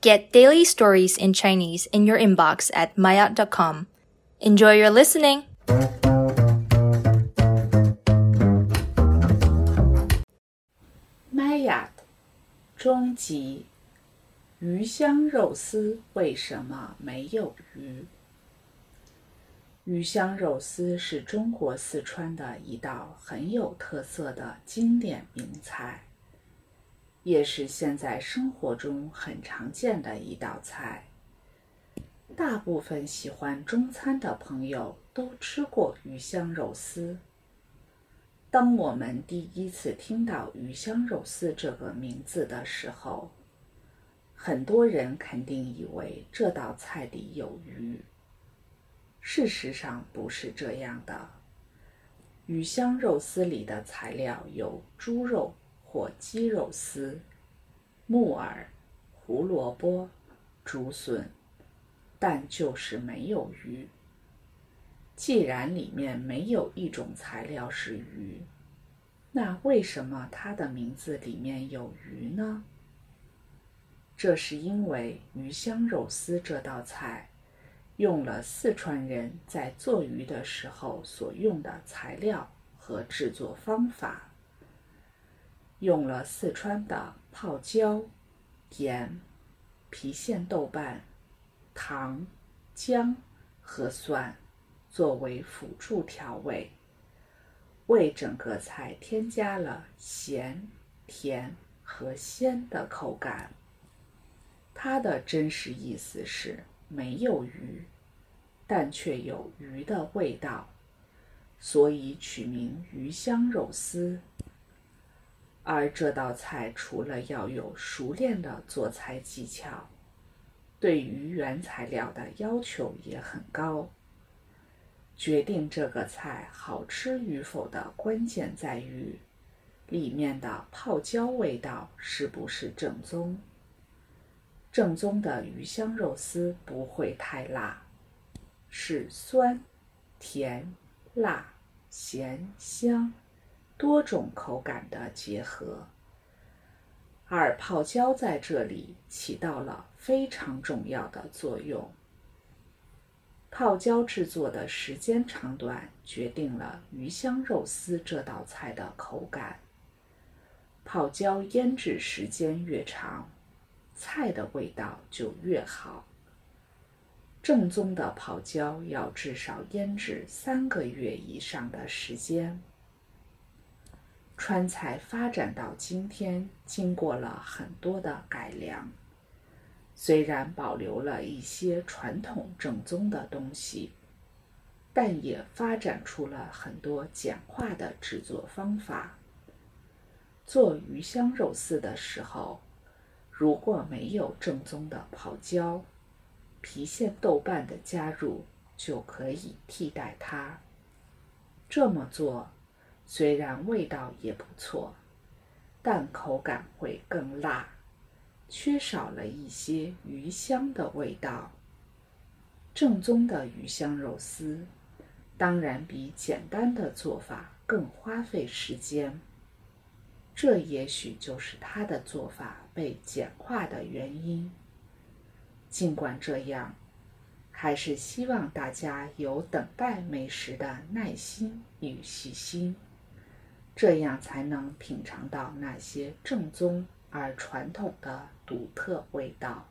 Get daily stories in Chinese in your inbox at maya.com. Enjoy your listening! 麦雅终极鱼香肉丝为什么没有鱼？鱼香肉丝是中国四川的一道很有特色的经典名菜， 也是现在生活中很常见的一道菜。大部分喜欢中餐的朋友都吃过鱼香肉丝。当我们第一次听到鱼香肉丝这个名字的时候，很多人肯定以为这道菜里有鱼。事实上不是这样的。鱼香肉丝里的材料有猪肉或鸡肉丝、木耳、胡萝卜、竹笋，但就是没有鱼。既然里面没有一种材料是鱼，那为什么它的名字里面有鱼呢？这是因为鱼香肉丝这道菜。用了四川人在做鱼的时候所用的材料和制作方法，用了四川的泡椒、盐、郫县豆瓣、糖、姜和蒜作为辅助调味，为整个菜添加了咸、甜和鲜的口感。它的真实意思是。没有鱼，但却有鱼的味道，所以取名鱼香肉丝。而这道菜除了要有熟练的做菜技巧，对于原材料的要求也很高。决定这个菜好吃与否的关键在于，里面的泡椒味道是不是正宗。正宗的鱼香肉丝不会太辣，是酸、甜、辣、咸、香多种口感的结合，而泡椒在这里起到了非常重要的作用。泡椒制作的时间长短决定了鱼香肉丝这道菜的口感。泡椒腌制时间越长。菜的味道就越好。正宗的泡椒要至少腌制三个月以上的时间。川菜发展到今天，经过了很多的改良，虽然保留了一些传统正宗的东西，但也发展出了很多简化的制作方法。做鱼香肉丝的时候。如果没有正宗的泡椒、郫县豆瓣的加入，就可以替代它。这么做虽然味道也不错，但口感会更辣，缺少了一些鱼香的味道。正宗的鱼香肉丝，当然比简单的做法更花费时间。这也许就是他的做法被简化的原因。尽管这样，还是希望大家有等待美食的耐心与细心，这样才能品尝到那些正宗而传统的独特味道。